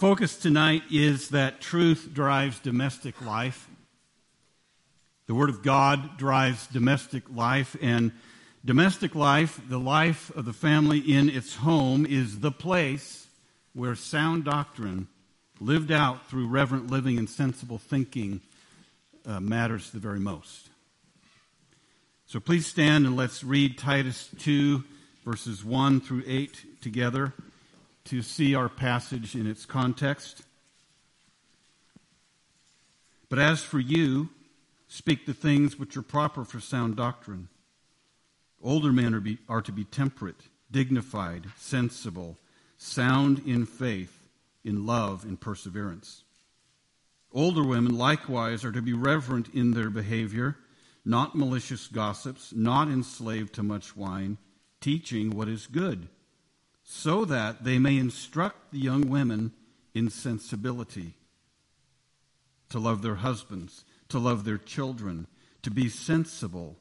focus tonight is that truth drives domestic life. The Word of God drives domestic life, and domestic life, the life of the family in its home, is the place where sound doctrine, lived out through reverent living and sensible thinking, uh, matters the very most. So please stand and let's read Titus 2, verses 1 through 8 together to see our passage in its context. But as for you, speak the things which are proper for sound doctrine. Older men are, be, are to be temperate, dignified, sensible, sound in faith, in love, in perseverance. Older women likewise are to be reverent in their behavior, not malicious gossips, not enslaved to much wine, teaching what is good so that they may instruct the young women in sensibility, to love their husbands, to love their children, to be sensible,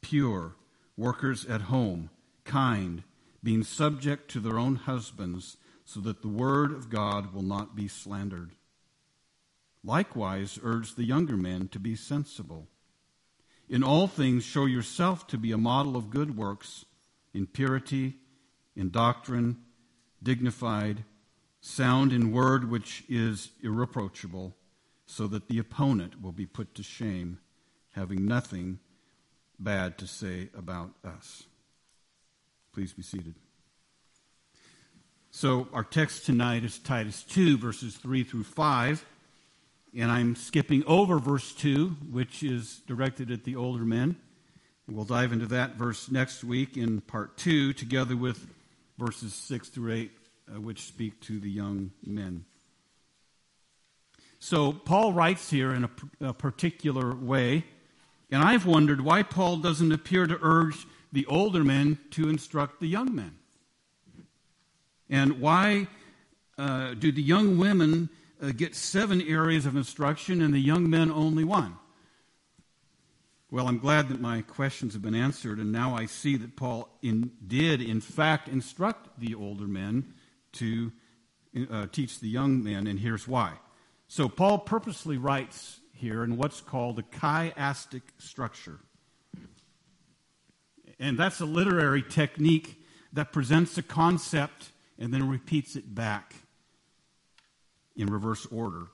pure, workers at home, kind, being subject to their own husbands, so that the word of God will not be slandered. Likewise, urge the younger men to be sensible. In all things, show yourself to be a model of good works, in purity in doctrine, dignified, sound in word which is irreproachable, so that the opponent will be put to shame, having nothing bad to say about us. Please be seated. So, our text tonight is Titus 2, verses 3 through 5. And I'm skipping over verse 2, which is directed at the older men. We'll dive into that verse next week in part 2, together with verses 6 through 8, uh, which speak to the young men. So, Paul writes here in a, a particular way, and I've wondered why Paul doesn't appear to urge the older men to instruct the young men. And why uh, do the young women uh, get seven areas of instruction and the young men only one? Well, I'm glad that my questions have been answered, and now I see that Paul in, did, in fact, instruct the older men to uh, teach the young men, and here's why. So, Paul purposely writes here in what's called a chiastic structure. And that's a literary technique that presents a concept and then repeats it back in reverse order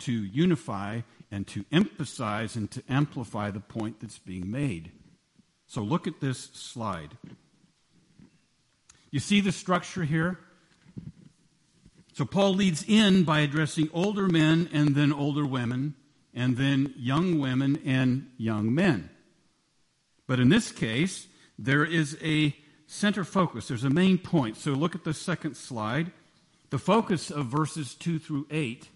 to unify and to emphasize and to amplify the point that's being made. So look at this slide. You see the structure here? So Paul leads in by addressing older men and then older women, and then young women and young men. But in this case, there is a center focus, there's a main point. So look at the second slide. The focus of verses 2 through 8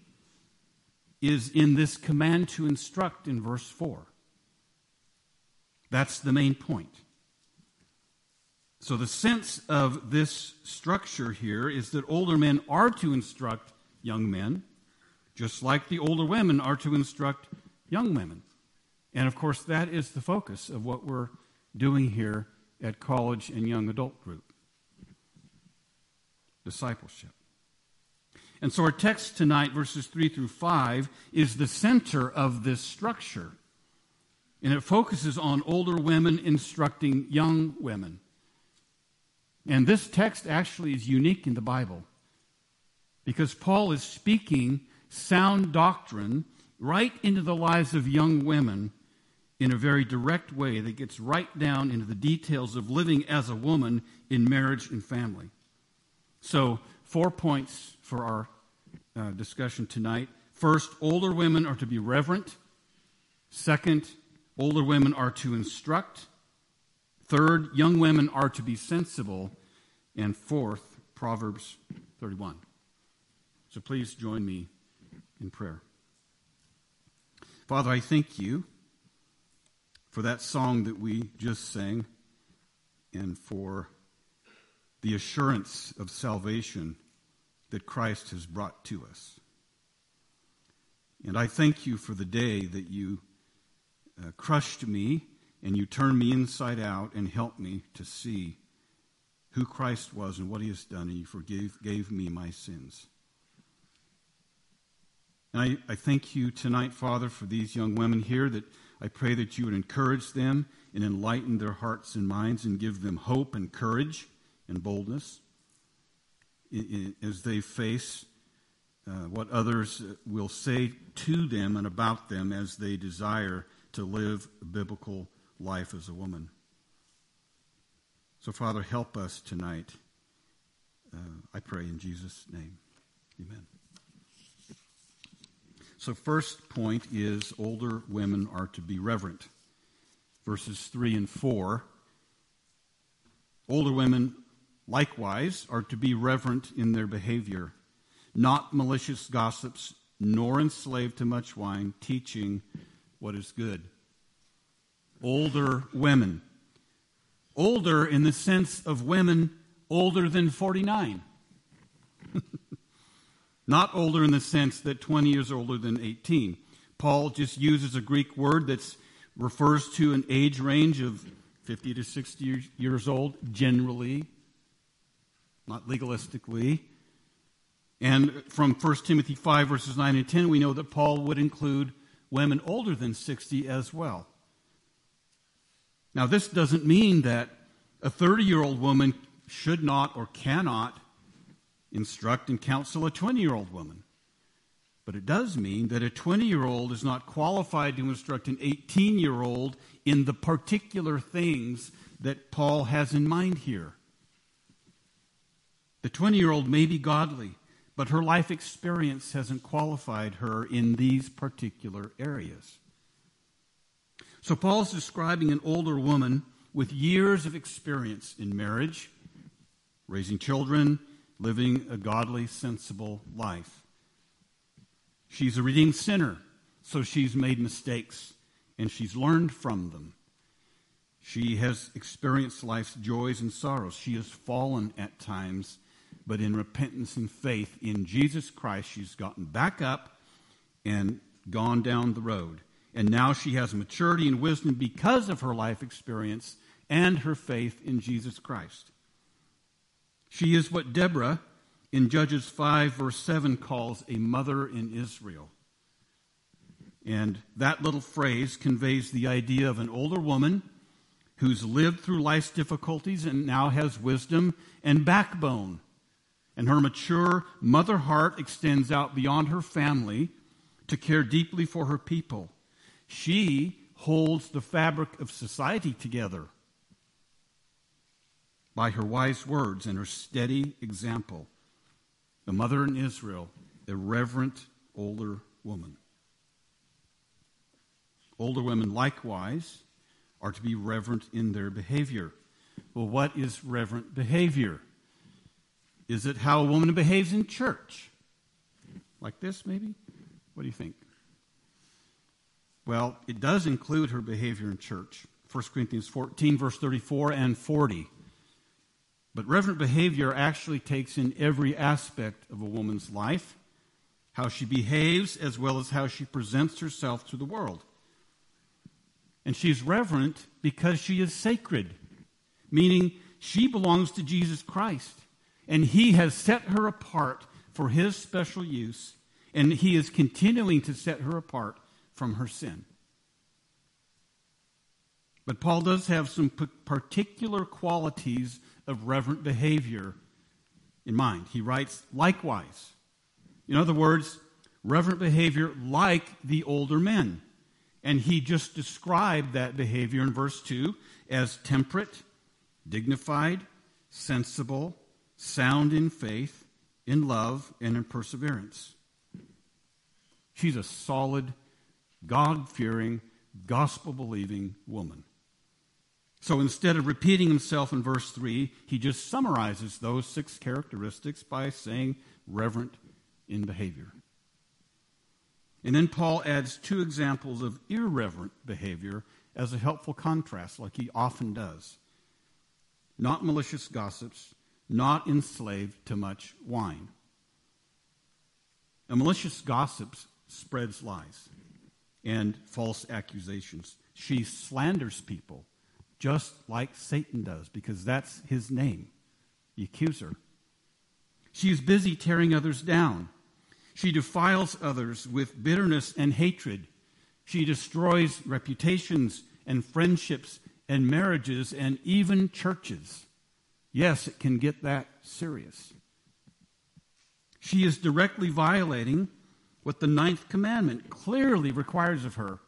is in this command to instruct in verse 4. That's the main point. So, the sense of this structure here is that older men are to instruct young men, just like the older women are to instruct young women. And of course, that is the focus of what we're doing here at college and young adult group discipleship. And so our text tonight, verses 3 through 5, is the center of this structure. And it focuses on older women instructing young women. And this text actually is unique in the Bible because Paul is speaking sound doctrine right into the lives of young women in a very direct way that gets right down into the details of living as a woman in marriage and family. So, four points for our uh, discussion tonight. First, older women are to be reverent. Second, older women are to instruct. Third, young women are to be sensible. And fourth, Proverbs 31. So please join me in prayer. Father, I thank you for that song that we just sang and for the assurance of salvation that Christ has brought to us. And I thank you for the day that you uh, crushed me and you turned me inside out and helped me to see who Christ was and what he has done, and you forgave gave me my sins. And I, I thank you tonight, Father, for these young women here that I pray that you would encourage them and enlighten their hearts and minds and give them hope and courage and boldness as they face uh, what others will say to them and about them as they desire to live a biblical life as a woman. So, Father, help us tonight. Uh, I pray in Jesus' name. Amen. So, first point is older women are to be reverent. Verses 3 and 4. Older women, likewise, are to be reverent in their behavior, not malicious gossips, nor enslaved to much wine, teaching what is good. Older women older in the sense of women older than 49. Not older in the sense that 20 years older than 18. Paul just uses a Greek word that refers to an age range of 50 to 60 years old, generally, not legalistically. And from 1 Timothy 5, verses 9 and 10, we know that Paul would include women older than 60 as well. Now, this doesn't mean that a 30 year old woman should not or cannot instruct and counsel a 20 year old woman. But it does mean that a 20 year old is not qualified to instruct an 18 year old in the particular things that Paul has in mind here. The 20 year old may be godly, but her life experience hasn't qualified her in these particular areas. So Paul's describing an older woman with years of experience in marriage, raising children, living a godly, sensible life. She's a redeemed sinner, so she's made mistakes and she's learned from them. She has experienced life's joys and sorrows. She has fallen at times, but in repentance and faith in Jesus Christ, she's gotten back up and gone down the road. And now she has maturity and wisdom because of her life experience and her faith in Jesus Christ. She is what Deborah in Judges 5, verse 7, calls a mother in Israel. And that little phrase conveys the idea of an older woman who's lived through life's difficulties and now has wisdom and backbone. And her mature mother heart extends out beyond her family to care deeply for her people. She holds the fabric of society together by her wise words and her steady example. The mother in Israel, a reverent older woman. Older women, likewise, are to be reverent in their behavior. Well, what is reverent behavior? Is it how a woman behaves in church? Like this, maybe? What do you think? Well, it does include her behavior in church. 1 Corinthians 14, verse 34 and 40. But reverent behavior actually takes in every aspect of a woman's life how she behaves as well as how she presents herself to the world. And she's reverent because she is sacred, meaning she belongs to Jesus Christ. And he has set her apart for his special use, and he is continuing to set her apart from her sin. But Paul does have some particular qualities of reverent behavior in mind. He writes, likewise. In other words, reverent behavior like the older men. And he just described that behavior in verse 2 as temperate, dignified, sensible, sound in faith, in love, and in perseverance. She's a solid, God fearing, gospel believing woman. So instead of repeating himself in verse 3, he just summarizes those six characteristics by saying reverent in behavior. And then Paul adds two examples of irreverent behavior as a helpful contrast, like he often does. Not malicious gossips, not enslaved to much wine. A malicious gossip spreads lies and false accusations. She slanders people just like Satan does because that's his name, the accuser. She is busy tearing others down. She defiles others with bitterness and hatred. She destroys reputations and friendships and marriages and even churches. Yes, it can get that serious. She is directly violating what the ninth commandment clearly requires of her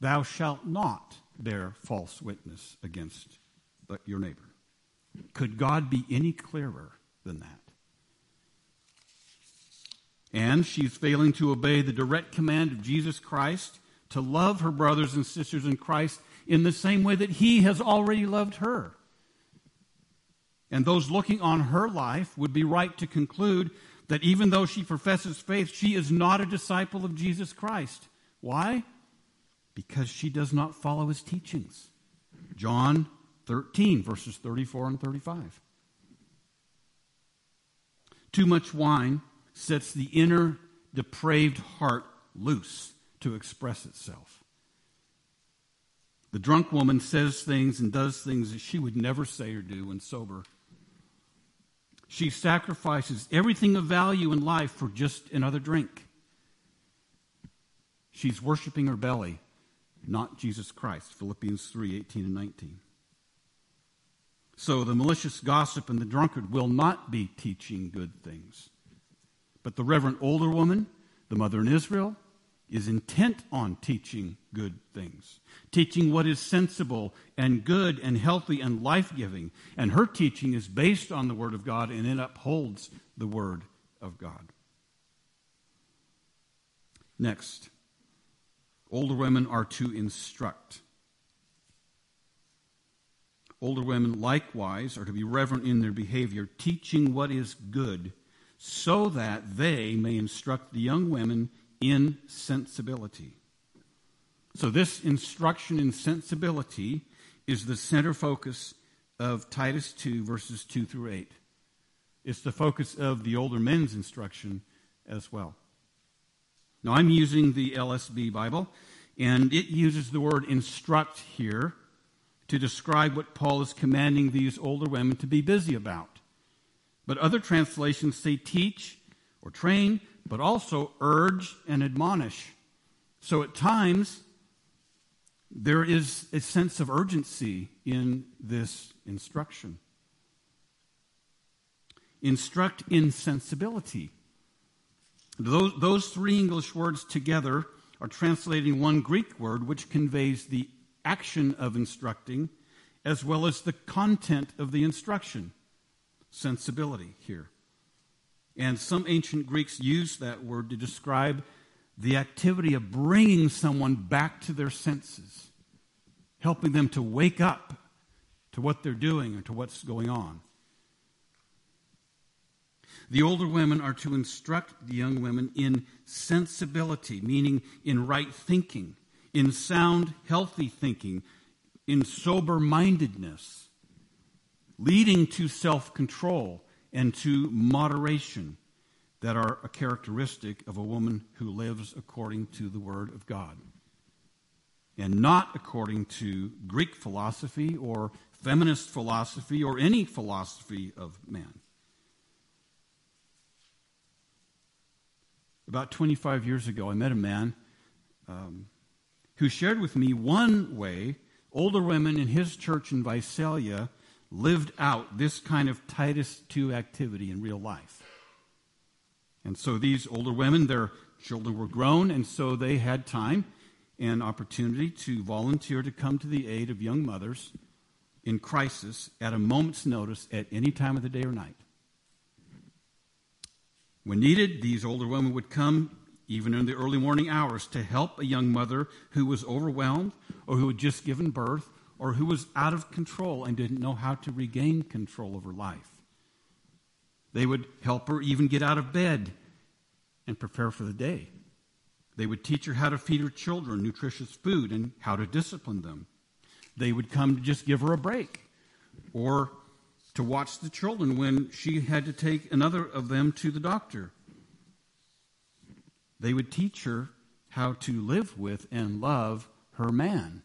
Thou shalt not bear false witness against your neighbor. Could God be any clearer than that? And she's failing to obey the direct command of Jesus Christ to love her brothers and sisters in Christ in the same way that he has already loved her. And those looking on her life would be right to conclude that even though she professes faith, she is not a disciple of Jesus Christ. Why? Because she does not follow his teachings. John 13, verses 34 and 35. Too much wine sets the inner depraved heart loose to express itself. The drunk woman says things and does things that she would never say or do when sober. She sacrifices everything of value in life for just another drink. She's worshiping her belly, not Jesus Christ. Philippians 3 18 and 19. So the malicious gossip and the drunkard will not be teaching good things. But the reverent older woman, the mother in Israel, is intent on teaching good things, teaching what is sensible and good and healthy and life giving. And her teaching is based on the Word of God and it upholds the Word of God. Next, older women are to instruct. Older women likewise are to be reverent in their behavior, teaching what is good so that they may instruct the young women in sensibility. So, this instruction in sensibility is the center focus of Titus 2, verses 2 through 8. It's the focus of the older men's instruction as well. Now, I'm using the LSB Bible, and it uses the word instruct here to describe what Paul is commanding these older women to be busy about. But other translations say teach or train, but also urge and admonish. So at times, there is a sense of urgency in this instruction. Instruct in sensibility. Those, those three English words together are translating one Greek word which conveys the action of instructing as well as the content of the instruction sensibility here. And some ancient Greeks used that word to describe the activity of bringing someone back to their senses, helping them to wake up to what they're doing or to what's going on. The older women are to instruct the young women in sensibility, meaning in right thinking, in sound, healthy thinking, in sober mindedness leading to self control and to moderation that are a characteristic of a woman who lives according to the Word of God and not according to Greek philosophy or feminist philosophy or any philosophy of man. About 25 years ago, I met a man um, who shared with me one way older women in his church in Visalia lived out this kind of Titus 2 activity in real life. And so these older women, their children were grown, and so they had time and opportunity to volunteer to come to the aid of young mothers in crisis at a moment's notice at any time of the day or night. When needed, these older women would come even in the early morning hours to help a young mother who was overwhelmed or who had just given birth or who was out of control and didn't know how to regain control over life. They would help her even get out of bed and prepare for the day. They would teach her how to feed her children nutritious food and how to discipline them. They would come to just give her a break or to watch the children when she had to take another of them to the doctor. They would teach her how to live with and love her man.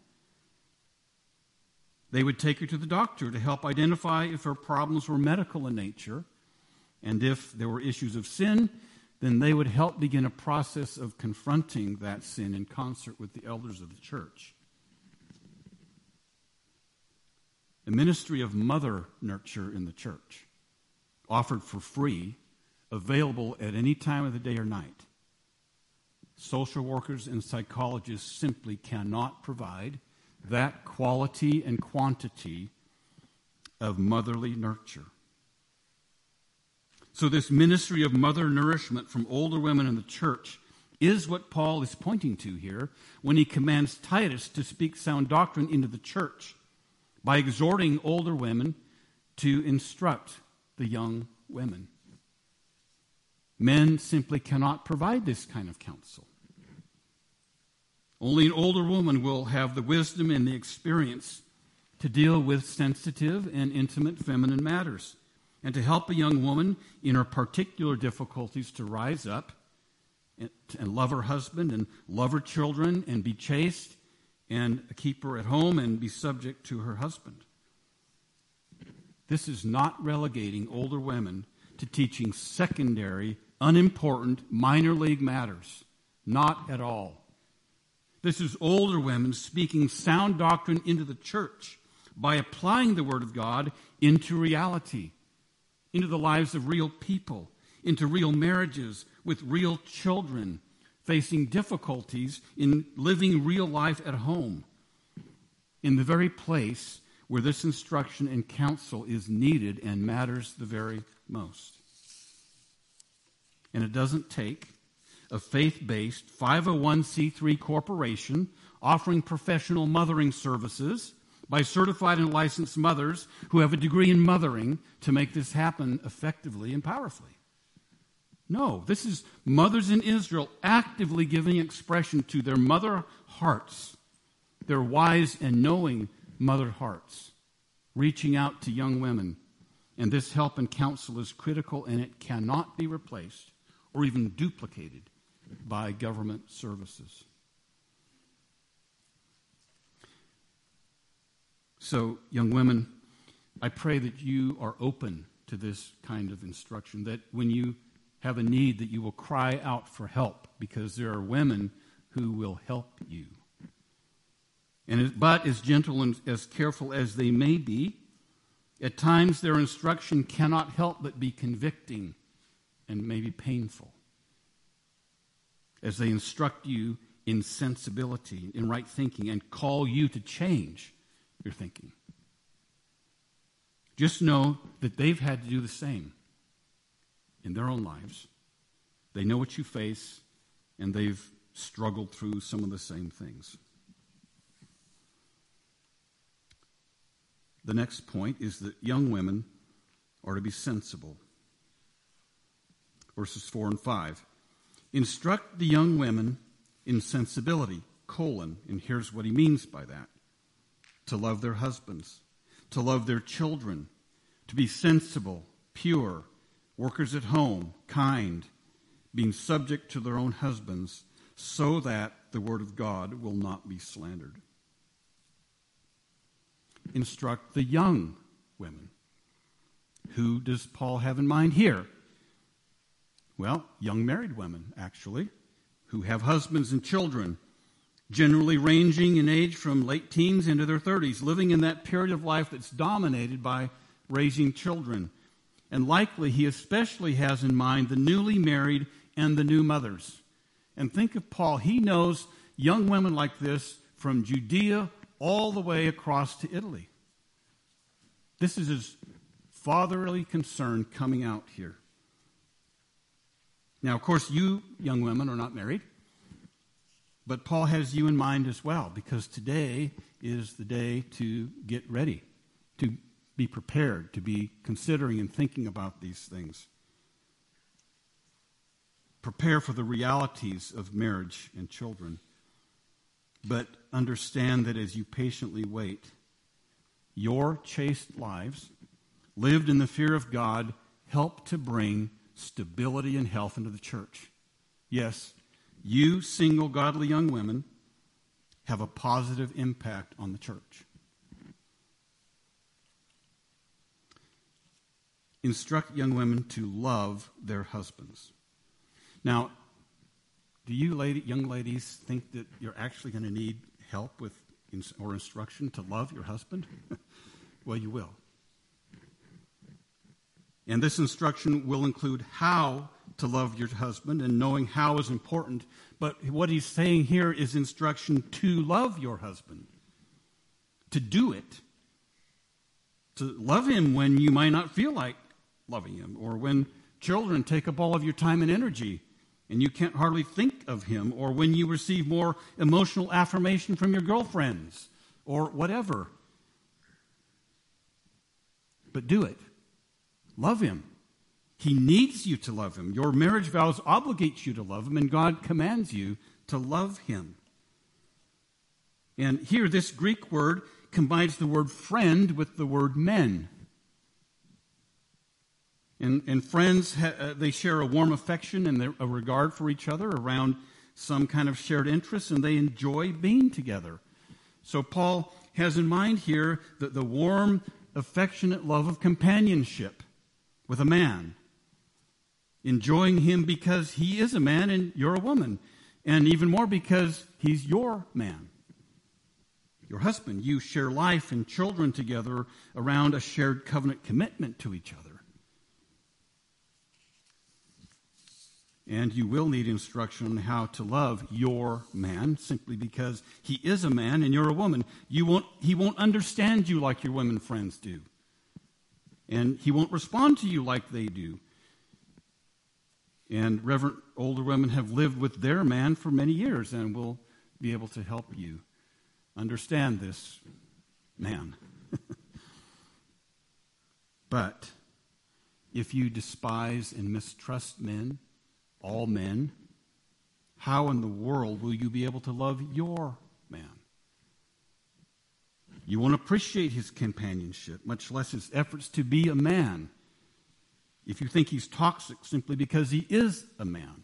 They would take her to the doctor to help identify if her problems were medical in nature. And if there were issues of sin, then they would help begin a process of confronting that sin in concert with the elders of the church. The ministry of mother nurture in the church, offered for free, available at any time of the day or night. Social workers and psychologists simply cannot provide that quality and quantity of motherly nurture. So, this ministry of mother nourishment from older women in the church is what Paul is pointing to here when he commands Titus to speak sound doctrine into the church by exhorting older women to instruct the young women. Men simply cannot provide this kind of counsel. Only an older woman will have the wisdom and the experience to deal with sensitive and intimate feminine matters and to help a young woman in her particular difficulties to rise up and, and love her husband and love her children and be chaste and keep her at home and be subject to her husband. This is not relegating older women to teaching secondary, unimportant, minor league matters. Not at all. This is older women speaking sound doctrine into the church by applying the Word of God into reality, into the lives of real people, into real marriages with real children, facing difficulties in living real life at home, in the very place where this instruction and counsel is needed and matters the very most. And it doesn't take a faith based 501c3 corporation offering professional mothering services by certified and licensed mothers who have a degree in mothering to make this happen effectively and powerfully. No, this is mothers in Israel actively giving expression to their mother hearts, their wise and knowing mother hearts, reaching out to young women. And this help and counsel is critical and it cannot be replaced or even duplicated by government services. So, young women, I pray that you are open to this kind of instruction, that when you have a need, that you will cry out for help, because there are women who will help you. And but as gentle and as careful as they may be, at times their instruction cannot help but be convicting and maybe painful as they instruct you in sensibility, in right thinking, and call you to change your thinking. Just know that they've had to do the same in their own lives. They know what you face, and they've struggled through some of the same things. The next point is that young women are to be sensible. Verses 4 and 5. Instruct the young women in sensibility, colon, and here's what he means by that to love their husbands, to love their children, to be sensible, pure, workers at home, kind, being subject to their own husbands, so that the word of God will not be slandered. Instruct the young women. Who does Paul have in mind here? Well, young married women, actually, who have husbands and children, generally ranging in age from late teens into their 30s, living in that period of life that's dominated by raising children. And likely, he especially has in mind the newly married and the new mothers. And think of Paul. He knows young women like this from Judea all the way across to Italy. This is his fatherly concern coming out here. Now, of course, you young women are not married, but Paul has you in mind as well because today is the day to get ready, to be prepared, to be considering and thinking about these things. prepare for the realities of marriage and children. But understand that as you patiently wait, your chaste lives, lived in the fear of God, help to bring stability and health into the church. Yes, you single, godly young women have a positive impact on the church. Instruct young women to love their husbands. Now, do you lady, young ladies think that you're actually going to need help with or instruction to love your husband? well, you will. And this instruction will include how to love your husband, and knowing how is important. But what he's saying here is instruction to love your husband, to do it, to love him when you might not feel like loving him, or when children take up all of your time and energy and you can't hardly think of him, or when you receive more emotional affirmation from your girlfriends, or whatever. But do it. Love him. He needs you to love him. Your marriage vows obligate you to love him, and God commands you to love him. And here, this Greek word combines the word friend with the word men. And, and friends, uh, they share a warm affection and a regard for each other around some kind of shared interest, and they enjoy being together. So Paul has in mind here that the warm, affectionate love of companionship with a man, enjoying him because he is a man and you're a woman, and even more because he's your man, your husband. You share life and children together around a shared covenant commitment to each other. And you will need instruction on how to love your man simply because he is a man and you're a woman. You won't, he won't understand you like your women friends do. And he won't respond to you like they do. And Reverend older women have lived with their man for many years and will be able to help you understand this man. but if you despise and mistrust men, all men, how in the world will you be able to love your man? You won't appreciate his companionship, much less his efforts to be a man, if you think he's toxic simply because he is a man.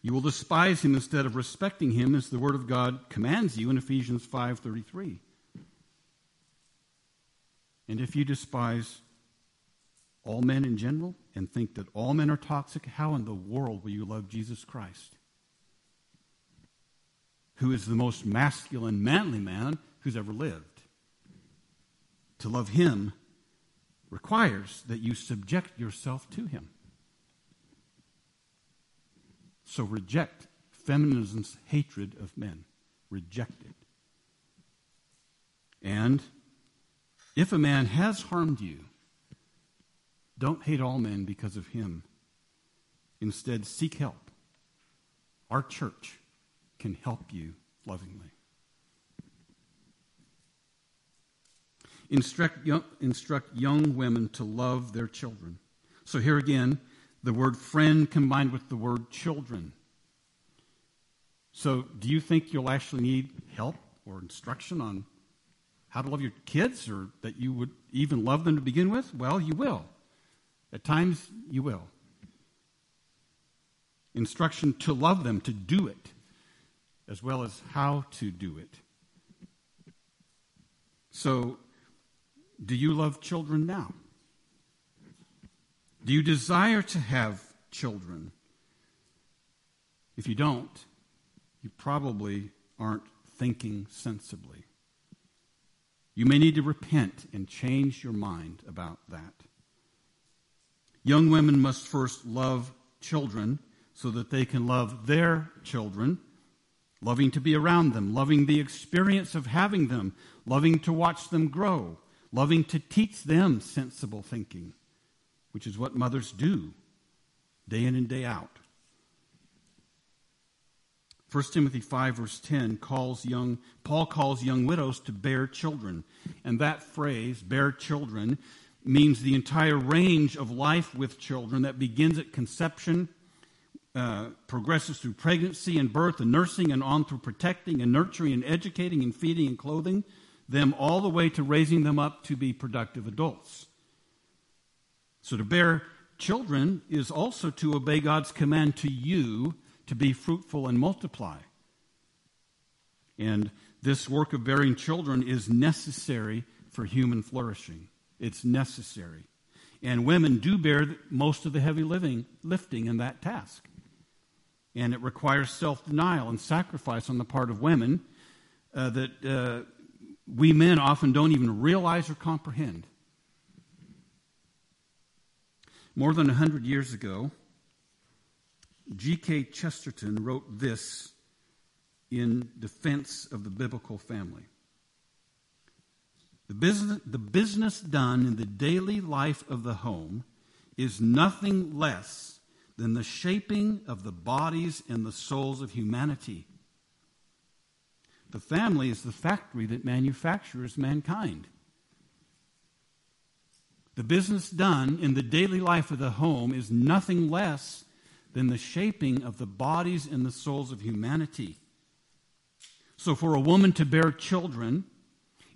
You will despise him instead of respecting him as the word of God commands you in Ephesians 5:33. And if you despise all men in general and think that all men are toxic, how in the world will you love Jesus Christ? Who is the most masculine, manly man who's ever lived? To love him requires that you subject yourself to him. So reject feminism's hatred of men. Reject it. And if a man has harmed you, don't hate all men because of him. Instead, seek help. Our church can help you lovingly. Instruct young, instruct young women to love their children. So here again, the word friend combined with the word children. So, do you think you'll actually need help or instruction on how to love your kids or that you would even love them to begin with? Well, you will. At times, you will. Instruction to love them, to do it, as well as how to do it. So, do you love children now? Do you desire to have children? If you don't, you probably aren't thinking sensibly. You may need to repent and change your mind about that. Young women must first love children so that they can love their children, loving to be around them, loving the experience of having them, loving to watch them grow, loving to teach them sensible thinking, which is what mothers do day in and day out. 1 Timothy 5 verse 10 calls young Paul calls young widows to bear children. And that phrase, bear children, means the entire range of life with children that begins at conception, uh, progresses through pregnancy and birth and nursing, and on through protecting and nurturing and educating and feeding and clothing them, all the way to raising them up to be productive adults. So to bear children is also to obey God's command to you to be fruitful and multiply. And this work of bearing children is necessary for human flourishing. It's necessary. And women do bear most of the heavy living, lifting in that task. And it requires self denial and sacrifice on the part of women uh, that uh, we men often don't even realize or comprehend. More than a hundred years ago, G.K. Chesterton wrote this in defense of the biblical family. The business, the business done in the daily life of the home is nothing less than the shaping of the bodies and the souls of humanity. The family is the factory that manufactures mankind. The business done in the daily life of the home is nothing less than the shaping of the bodies and the souls of humanity. So, for a woman to bear children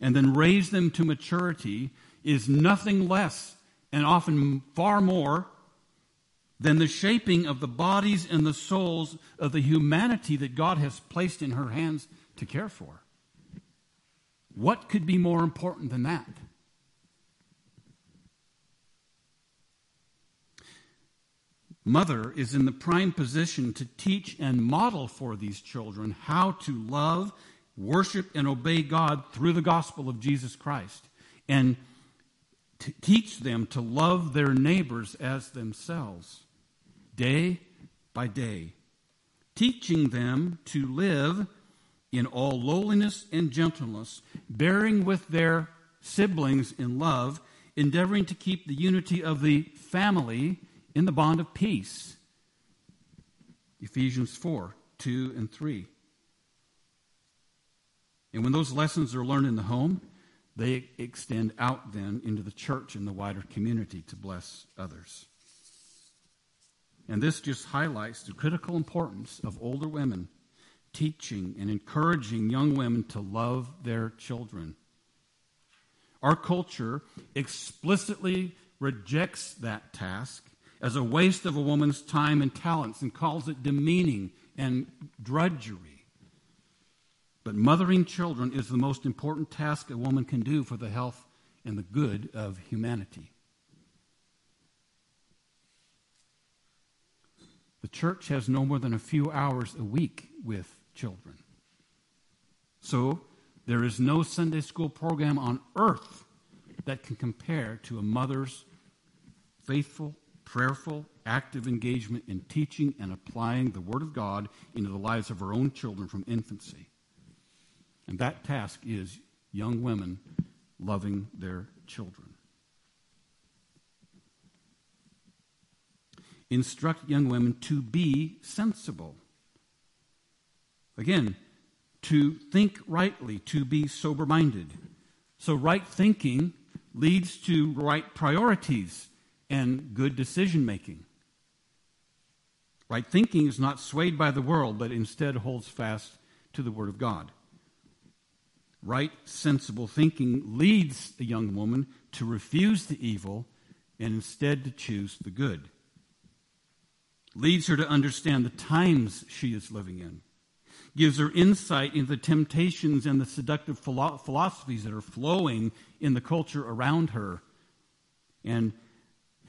and then raise them to maturity is nothing less and often far more than the shaping of the bodies and the souls of the humanity that God has placed in her hands to care for. What could be more important than that? Mother is in the prime position to teach and model for these children how to love worship and obey God through the gospel of Jesus Christ and to teach them to love their neighbors as themselves day by day, teaching them to live in all lowliness and gentleness, bearing with their siblings in love, endeavoring to keep the unity of the family in the bond of peace. Ephesians 4 2 and 3. And when those lessons are learned in the home, they extend out then into the church and the wider community to bless others. And this just highlights the critical importance of older women teaching and encouraging young women to love their children. Our culture explicitly rejects that task as a waste of a woman's time and talents and calls it demeaning and drudgery. But mothering children is the most important task a woman can do for the health and the good of humanity. The church has no more than a few hours a week with children. So, there is no Sunday school program on earth that can compare to a mother's faithful, prayerful, active engagement in teaching and applying the Word of God into the lives of her own children from infancy. And that task is young women loving their children. Instruct young women to be sensible. Again, to think rightly, to be sober minded. So, right thinking leads to right priorities and good decision making. Right thinking is not swayed by the world, but instead holds fast to the Word of God. Right, sensible thinking leads the young woman to refuse the evil and instead to choose the good. Leads her to understand the times she is living in. Gives her insight into the temptations and the seductive philosophies that are flowing in the culture around her and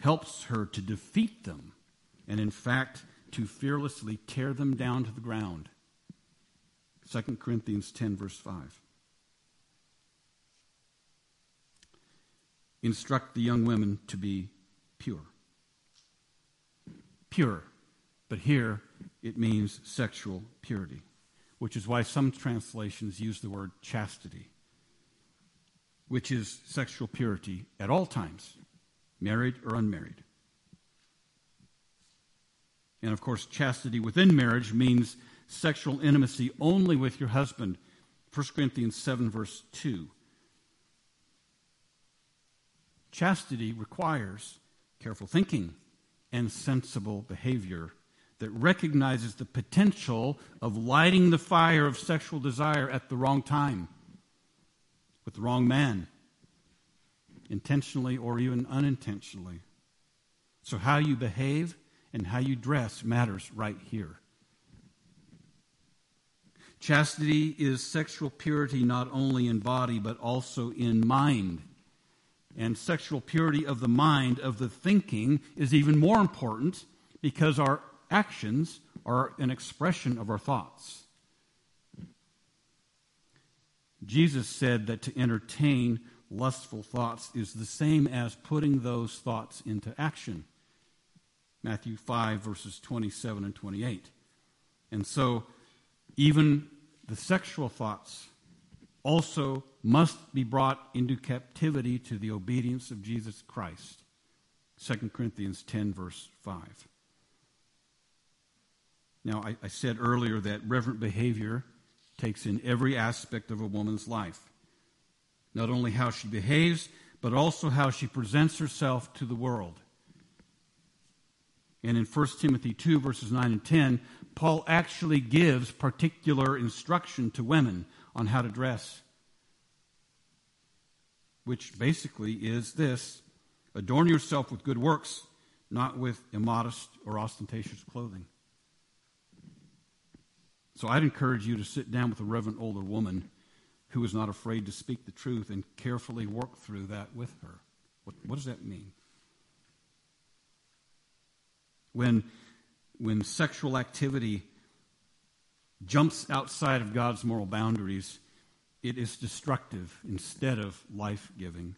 helps her to defeat them and, in fact, to fearlessly tear them down to the ground. 2 Corinthians 10, verse 5. instruct the young women to be pure. Pure. But here it means sexual purity, which is why some translations use the word chastity, which is sexual purity at all times, married or unmarried. And of course, chastity within marriage means sexual intimacy only with your husband. 1 Corinthians 7, verse 2. chastity requires careful thinking and sensible behavior that recognizes the potential of lighting the fire of sexual desire at the wrong time with the wrong man, intentionally or even unintentionally. So, how you behave and how you dress matters right here. Chastity is sexual purity not only in body but also in mind. And sexual purity of the mind, of the thinking, is even more important because our actions are an expression of our thoughts. Jesus said that to entertain lustful thoughts is the same as putting those thoughts into action. Matthew 5, verses 27 and 28. And so, even the sexual thoughts also must be brought into captivity to the obedience of Jesus Christ. 2 Corinthians 10, verse 5. Now, I, I said earlier that reverent behavior takes in every aspect of a woman's life. Not only how she behaves, but also how she presents herself to the world. And in 1 Timothy 2, verses 9 and 10, Paul actually gives particular instruction to women on how to dress, which basically is this adorn yourself with good works, not with immodest or ostentatious clothing. So I'd encourage you to sit down with a reverent older woman who is not afraid to speak the truth and carefully work through that with her. What, what does that mean? When, when sexual activity jumps outside of God's moral boundaries, it is destructive instead of life giving.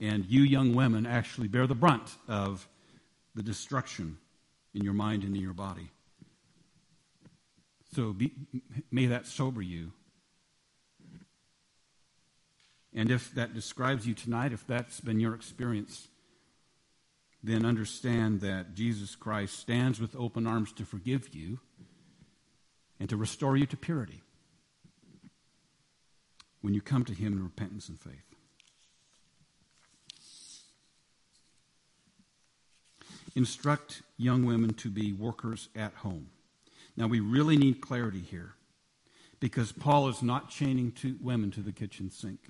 And you young women actually bear the brunt of the destruction in your mind and in your body. So be, may that sober you. And if that describes you tonight, if that's been your experience, then understand that Jesus Christ stands with open arms to forgive you and to restore you to purity when you come to Him in repentance and faith. Instruct young women to be workers at home. Now, we really need clarity here because Paul is not chaining two women to the kitchen sink.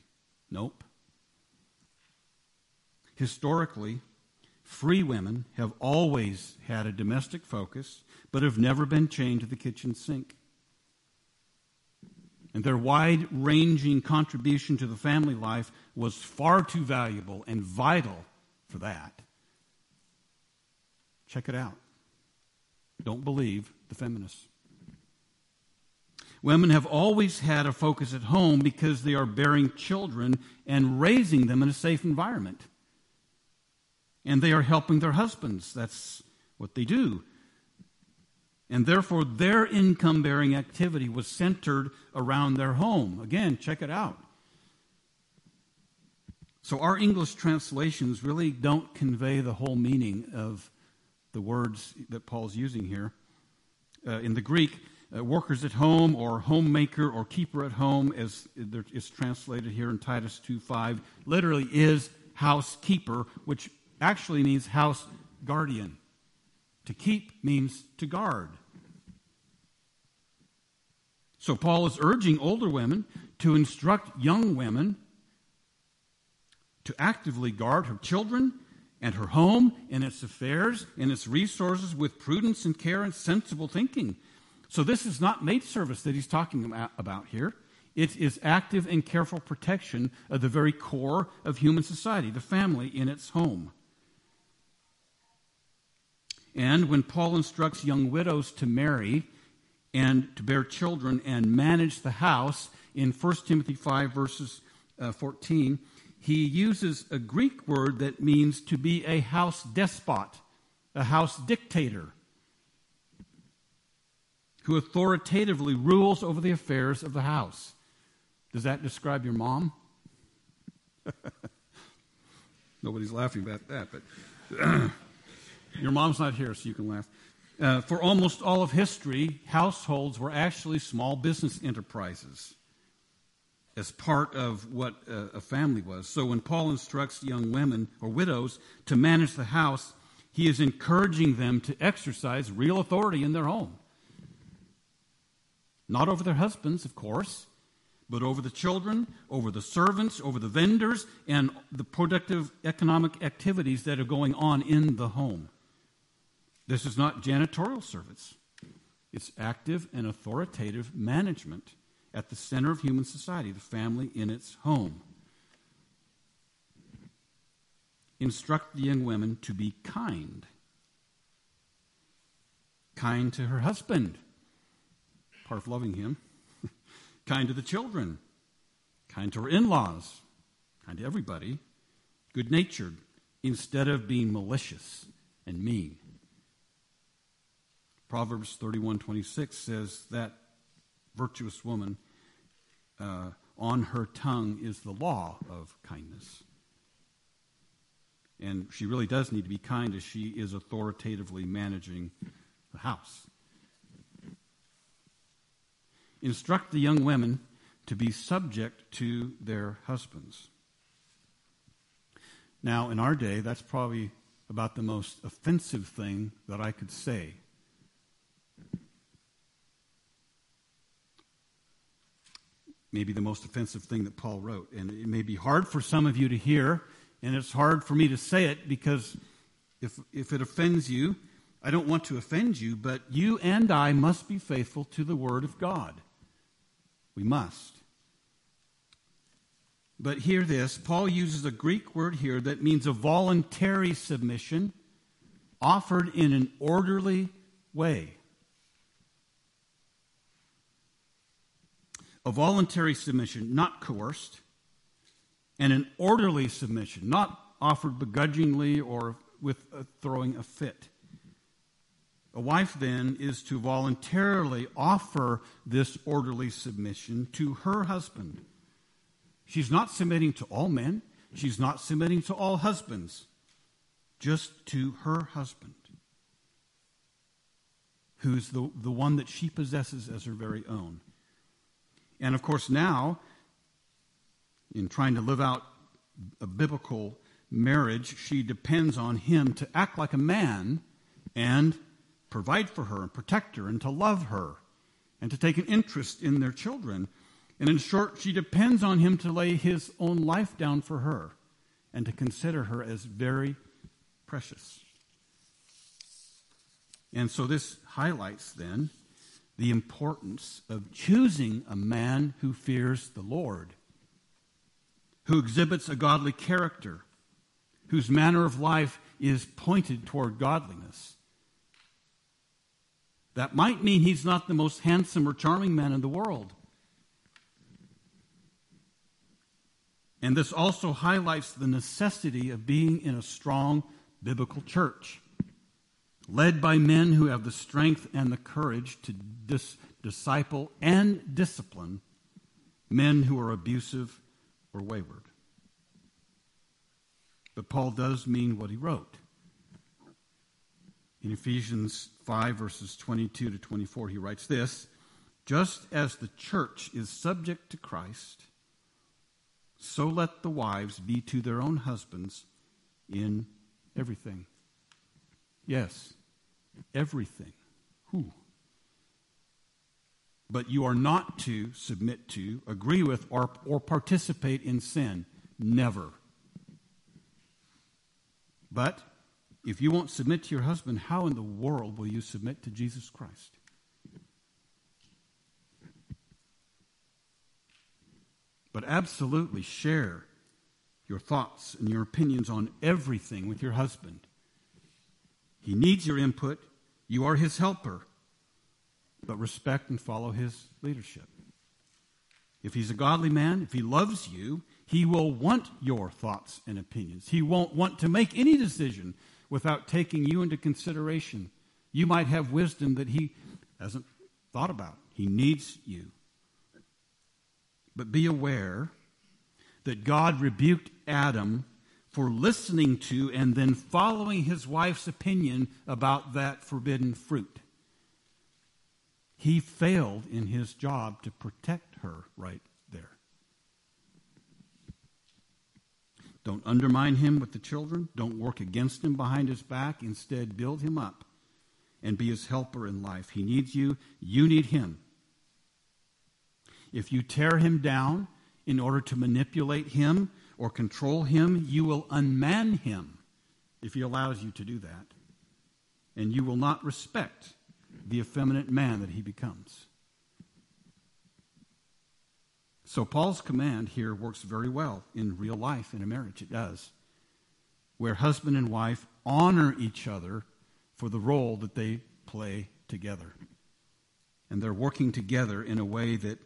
Nope. Historically, free women have always had a domestic focus, but have never been chained to the kitchen sink. And their wide ranging contribution to the family life was far too valuable and vital for that. Check it out. Don't believe the feminists. Women have always had a focus at home because they are bearing children and raising them in a safe environment. And they are helping their husbands. That's what they do. And therefore, their income bearing activity was centered around their home. Again, check it out. So, our English translations really don't convey the whole meaning of the words that Paul's using here. Uh, in the Greek, uh, workers at home or homemaker or keeper at home, as is translated here in Titus 2.5, literally is housekeeper, which actually means house guardian. To keep means to guard. So Paul is urging older women to instruct young women to actively guard her children and her home and its affairs and its resources with prudence and care and sensible thinking. So, this is not maid service that he's talking about here. It is active and careful protection of the very core of human society, the family in its home. And when Paul instructs young widows to marry and to bear children and manage the house in 1 Timothy 5, verses uh, 14, he uses a Greek word that means to be a house despot, a house dictator, who authoritatively rules over the affairs of the house. Does that describe your mom? Nobody's laughing about that, but your mom's not here, so you can laugh. Uh, for almost all of history, households were actually small business enterprises. As part of what uh, a family was. So when Paul instructs young women or widows to manage the house, he is encouraging them to exercise real authority in their home. Not over their husbands, of course, but over the children, over the servants, over the vendors, and the productive economic activities that are going on in the home. This is not janitorial service, it's active and authoritative management at the center of human society, the family in its home. Instruct the young women to be kind. Kind to her husband, part of loving him kind to the children, kind to her in laws, kind to everybody, good natured, instead of being malicious and mean. Proverbs 31:26 says that virtuous woman uh, on her tongue is the law of kindness. And she really does need to be kind as she is authoritatively managing the house instruct the young women to be subject to their husbands. Now, in our day, that's probably about the most offensive thing that I could say. Maybe the most offensive thing that Paul wrote. And it may be hard for some of you to hear, and it's hard for me to say it because if, if it offends you, I don't want to offend you, but you and I must be faithful to the Word of God. We must. But hear this Paul uses a Greek word here that means a voluntary submission offered in an orderly way. A voluntary submission, not coerced, and an orderly submission, not offered begrudgingly or with throwing a fit. A wife then is to voluntarily offer this orderly submission to her husband. She's not submitting to all men, she's not submitting to all husbands, just to her husband, who's the, the one that she possesses as her very own. And of course, now, in trying to live out a biblical marriage, she depends on him to act like a man and provide for her and protect her and to love her and to take an interest in their children. And in short, she depends on him to lay his own life down for her and to consider her as very precious. And so this highlights then the importance of choosing a man who fears the Lord, who exhibits a godly character, whose manner of life is pointed toward godliness that might mean he's not the most handsome or charming man in the world. And this also highlights the necessity of being in a strong biblical church, led by men who have the strength and the courage to dis- disciple and discipline men who are abusive or wayward. But Paul does mean what he wrote. In Ephesians 5, verses 22 to 24, he writes this Just as the church is subject to Christ, so let the wives be to their own husbands in everything. Yes, everything. Who? But you are not to submit to, agree with, or, or participate in sin. Never. But if you won't submit to your husband, how in the world will you submit to Jesus Christ? But absolutely share your thoughts and your opinions on everything with your husband. He needs your input. You are his helper. But respect and follow his leadership. If he's a godly man, if he loves you, he will want your thoughts and opinions. He won't want to make any decision without taking you into consideration. You might have wisdom that he hasn't thought about. He needs you. But be aware that God rebuked Adam for listening to and then following his wife's opinion about that forbidden fruit. He failed in his job to protect her right there. Don't undermine him with the children. Don't work against him behind his back. Instead, build him up and be his helper in life. He needs you. You need him. If you tear him down in order to manipulate him or control him, you will unman him if he allows you to do that. And you will not respect the effeminate man that he becomes. So Paul's command here works very well in real life in a marriage. It does. Where husband and wife honor each other for the role that they play together. And they're working together in a way that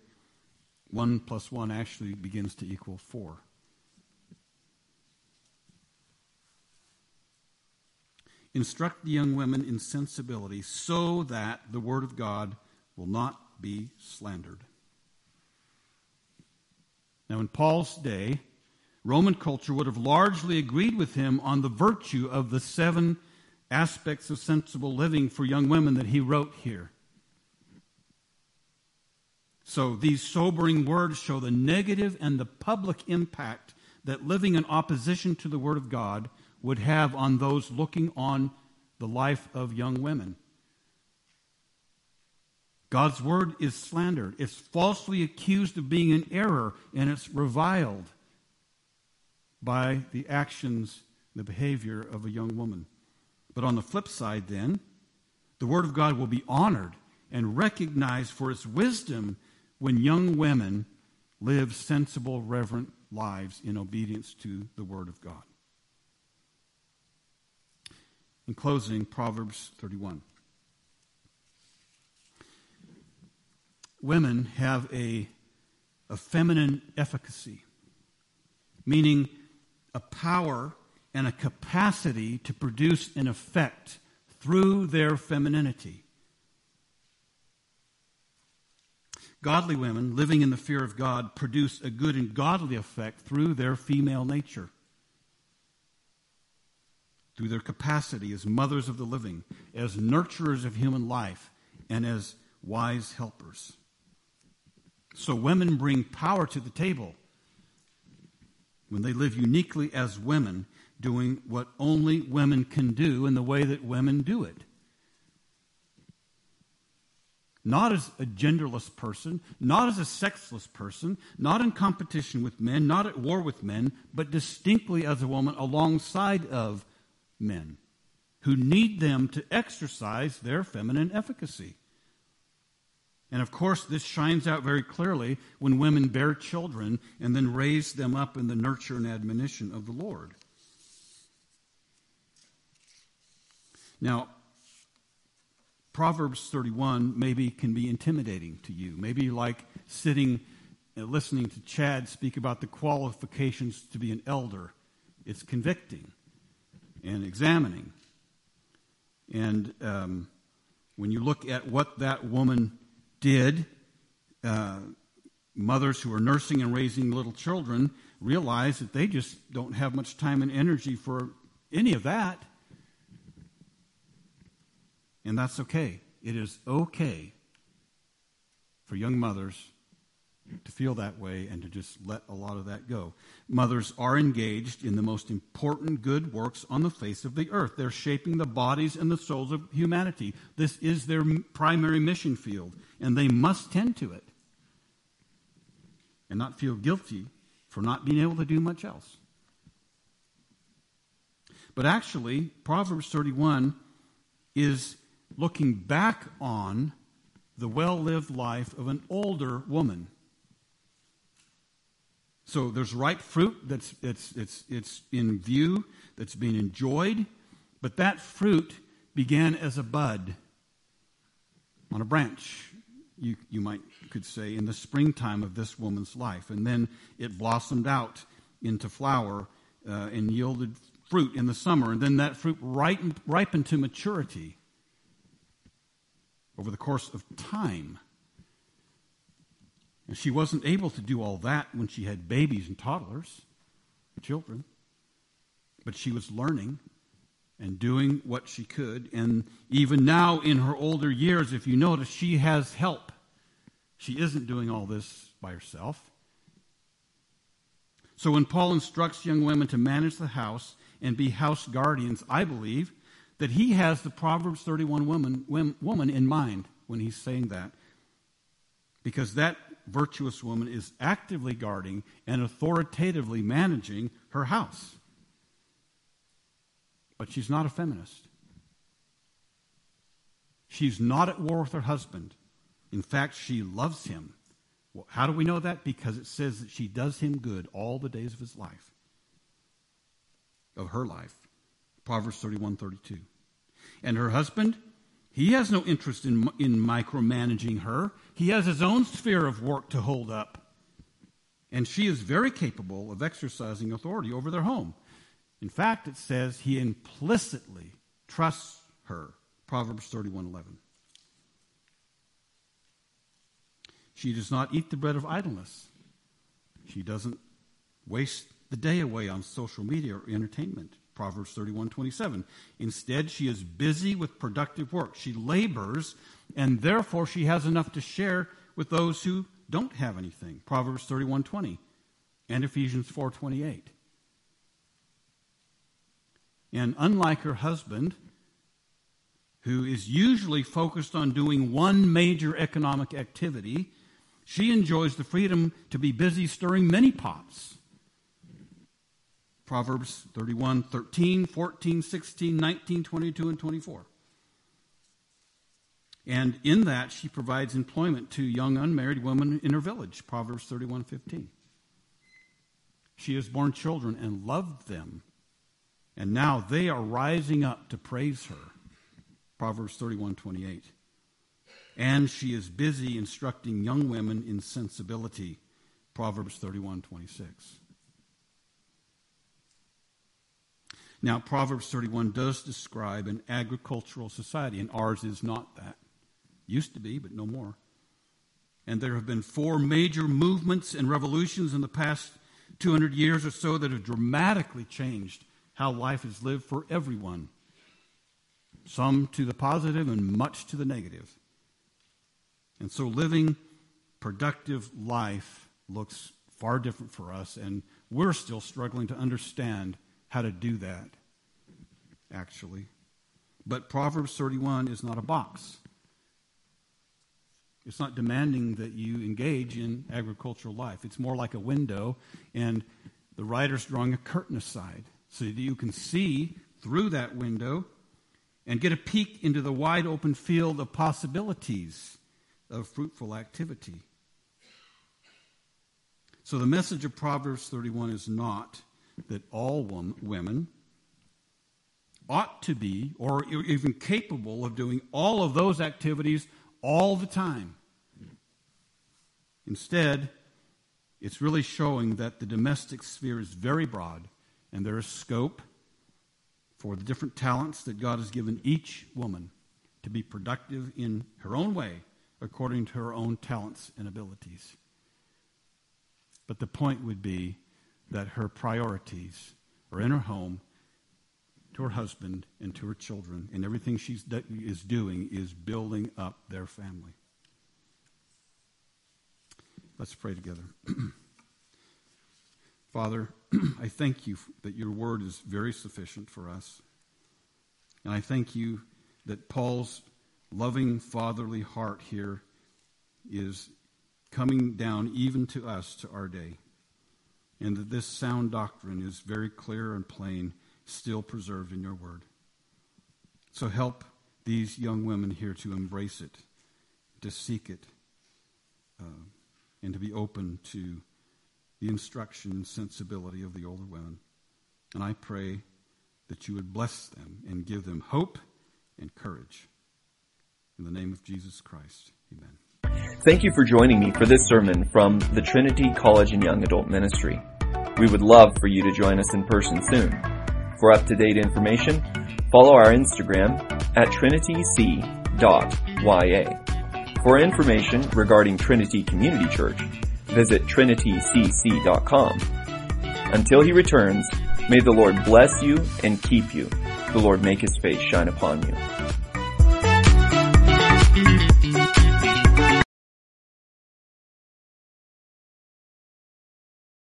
one plus one actually begins to equal four. Instruct the young women in sensibility so that the word of God will not be slandered. Now, in Paul's day, Roman culture would have largely agreed with him on the virtue of the seven aspects of sensible living for young women that he wrote here. So these sobering words show the negative and the public impact that living in opposition to the Word of God would have on those looking on the life of young women. God's word is slandered. It's falsely accused of being in error, and it's reviled by the actions, and the behavior of a young woman. But on the flip side, then, the word of God will be honored and recognized for its wisdom when young women live sensible, reverent lives in obedience to the word of God. In closing, Proverbs 31. women have a, a feminine efficacy, meaning a power and a capacity to produce an effect through their femininity. Godly women living in the fear of God produce a good and godly effect through their female nature, through their capacity as mothers of the living, as nurturers of human life, and as wise helpers. So women bring power to the table when they live uniquely as women, doing what only women can do in the way that women do it. Not as a genderless person, not as a sexless person, not in competition with men, not at war with men, but distinctly as a woman alongside of men who need them to exercise their feminine efficacy. And of course, this shines out very clearly when women bear children and then raise them up in the nurture and admonition of the Lord. Now, Proverbs 31 maybe can be intimidating to you. Maybe like sitting and listening to Chad speak about the qualifications to be an elder. It's convicting and examining. And um, when you look at what that woman did, uh, mothers who are nursing and raising little children realize that they just don't have much time and energy for any of that. And that's okay. It is okay for young mothers to feel that way and to just let a lot of that go. Mothers are engaged in the most important good works on the face of the earth. They're shaping the bodies and the souls of humanity. This is their primary mission field, and they must tend to it and not feel guilty for not being able to do much else. But actually, Proverbs 31 is looking back on the well lived life of an older woman so there's ripe fruit that's it's, it's, it's in view, that's being enjoyed, but that fruit began as a bud on a branch, you, you might could say, in the springtime of this woman's life. And then it blossomed out into flower uh, and yielded fruit in the summer. And then that fruit ripened, ripened to maturity over the course of time. And she wasn't able to do all that when she had babies and toddlers, children. But she was learning and doing what she could. And even now, in her older years, if you notice, she has help. She isn't doing all this by herself. So when Paul instructs young women to manage the house and be house guardians, I believe that he has the Proverbs 31 woman, woman in mind when he's saying that. Because that virtuous woman is actively guarding and authoritatively managing her house. But she's not a feminist. She's not at war with her husband. In fact, she loves him. Well, how do we know that? Because it says that she does him good all the days of his life, of her life. Proverbs 31 32. And her husband, he has no interest in, in micromanaging her. He has his own sphere of work to hold up. And she is very capable of exercising authority over their home. In fact, it says he implicitly trusts her. Proverbs 31:11. She does not eat the bread of idleness. She doesn't waste the day away on social media or entertainment. Proverbs 31:27. Instead, she is busy with productive work. She labors and therefore she has enough to share with those who don't have anything. Proverbs 31:20 and Ephesians 4:28. And unlike her husband, who is usually focused on doing one major economic activity, she enjoys the freedom to be busy stirring many pots. Proverbs 31, 13, 14, 16, 19, 22, and 24. And in that, she provides employment to young unmarried women in her village. Proverbs 31, 15. She has borne children and loved them, and now they are rising up to praise her. Proverbs 31, 28. And she is busy instructing young women in sensibility. Proverbs 31, 26. Now, Proverbs 31 does describe an agricultural society, and ours is not that. Used to be, but no more. And there have been four major movements and revolutions in the past 200 years or so that have dramatically changed how life is lived for everyone. Some to the positive and much to the negative. And so living productive life looks far different for us, and we're still struggling to understand how to do that, actually. But Proverbs 31 is not a box. It's not demanding that you engage in agricultural life. It's more like a window, and the writer's drawing a curtain aside so that you can see through that window and get a peek into the wide open field of possibilities of fruitful activity. So the message of Proverbs 31 is not that all women ought to be or even capable of doing all of those activities all the time. Instead, it's really showing that the domestic sphere is very broad and there is scope for the different talents that God has given each woman to be productive in her own way according to her own talents and abilities. But the point would be that her priorities are in her home, her husband, and to her children, and everything she is doing is building up their family. Let's pray together. Father, I thank you that your word is very sufficient for us. And I thank you that Paul's loving fatherly heart here is coming down even to us to our day and that this sound doctrine is very clear and plain, still preserved in your word. So help these young women here to embrace it, to seek it, uh, and to be open to the instruction and sensibility of the older women. And I pray that you would bless them and give them hope and courage. In the name of Jesus Christ, amen. Thank you for joining me for this sermon from the Trinity College and Young Adult Ministry. We would love for you to join us in person soon. For up-to-date information, follow our Instagram at trinityc.ya. For information regarding Trinity Community Church, visit trinitycc.com. Until he returns, may the Lord bless you and keep you. The Lord make his face shine upon you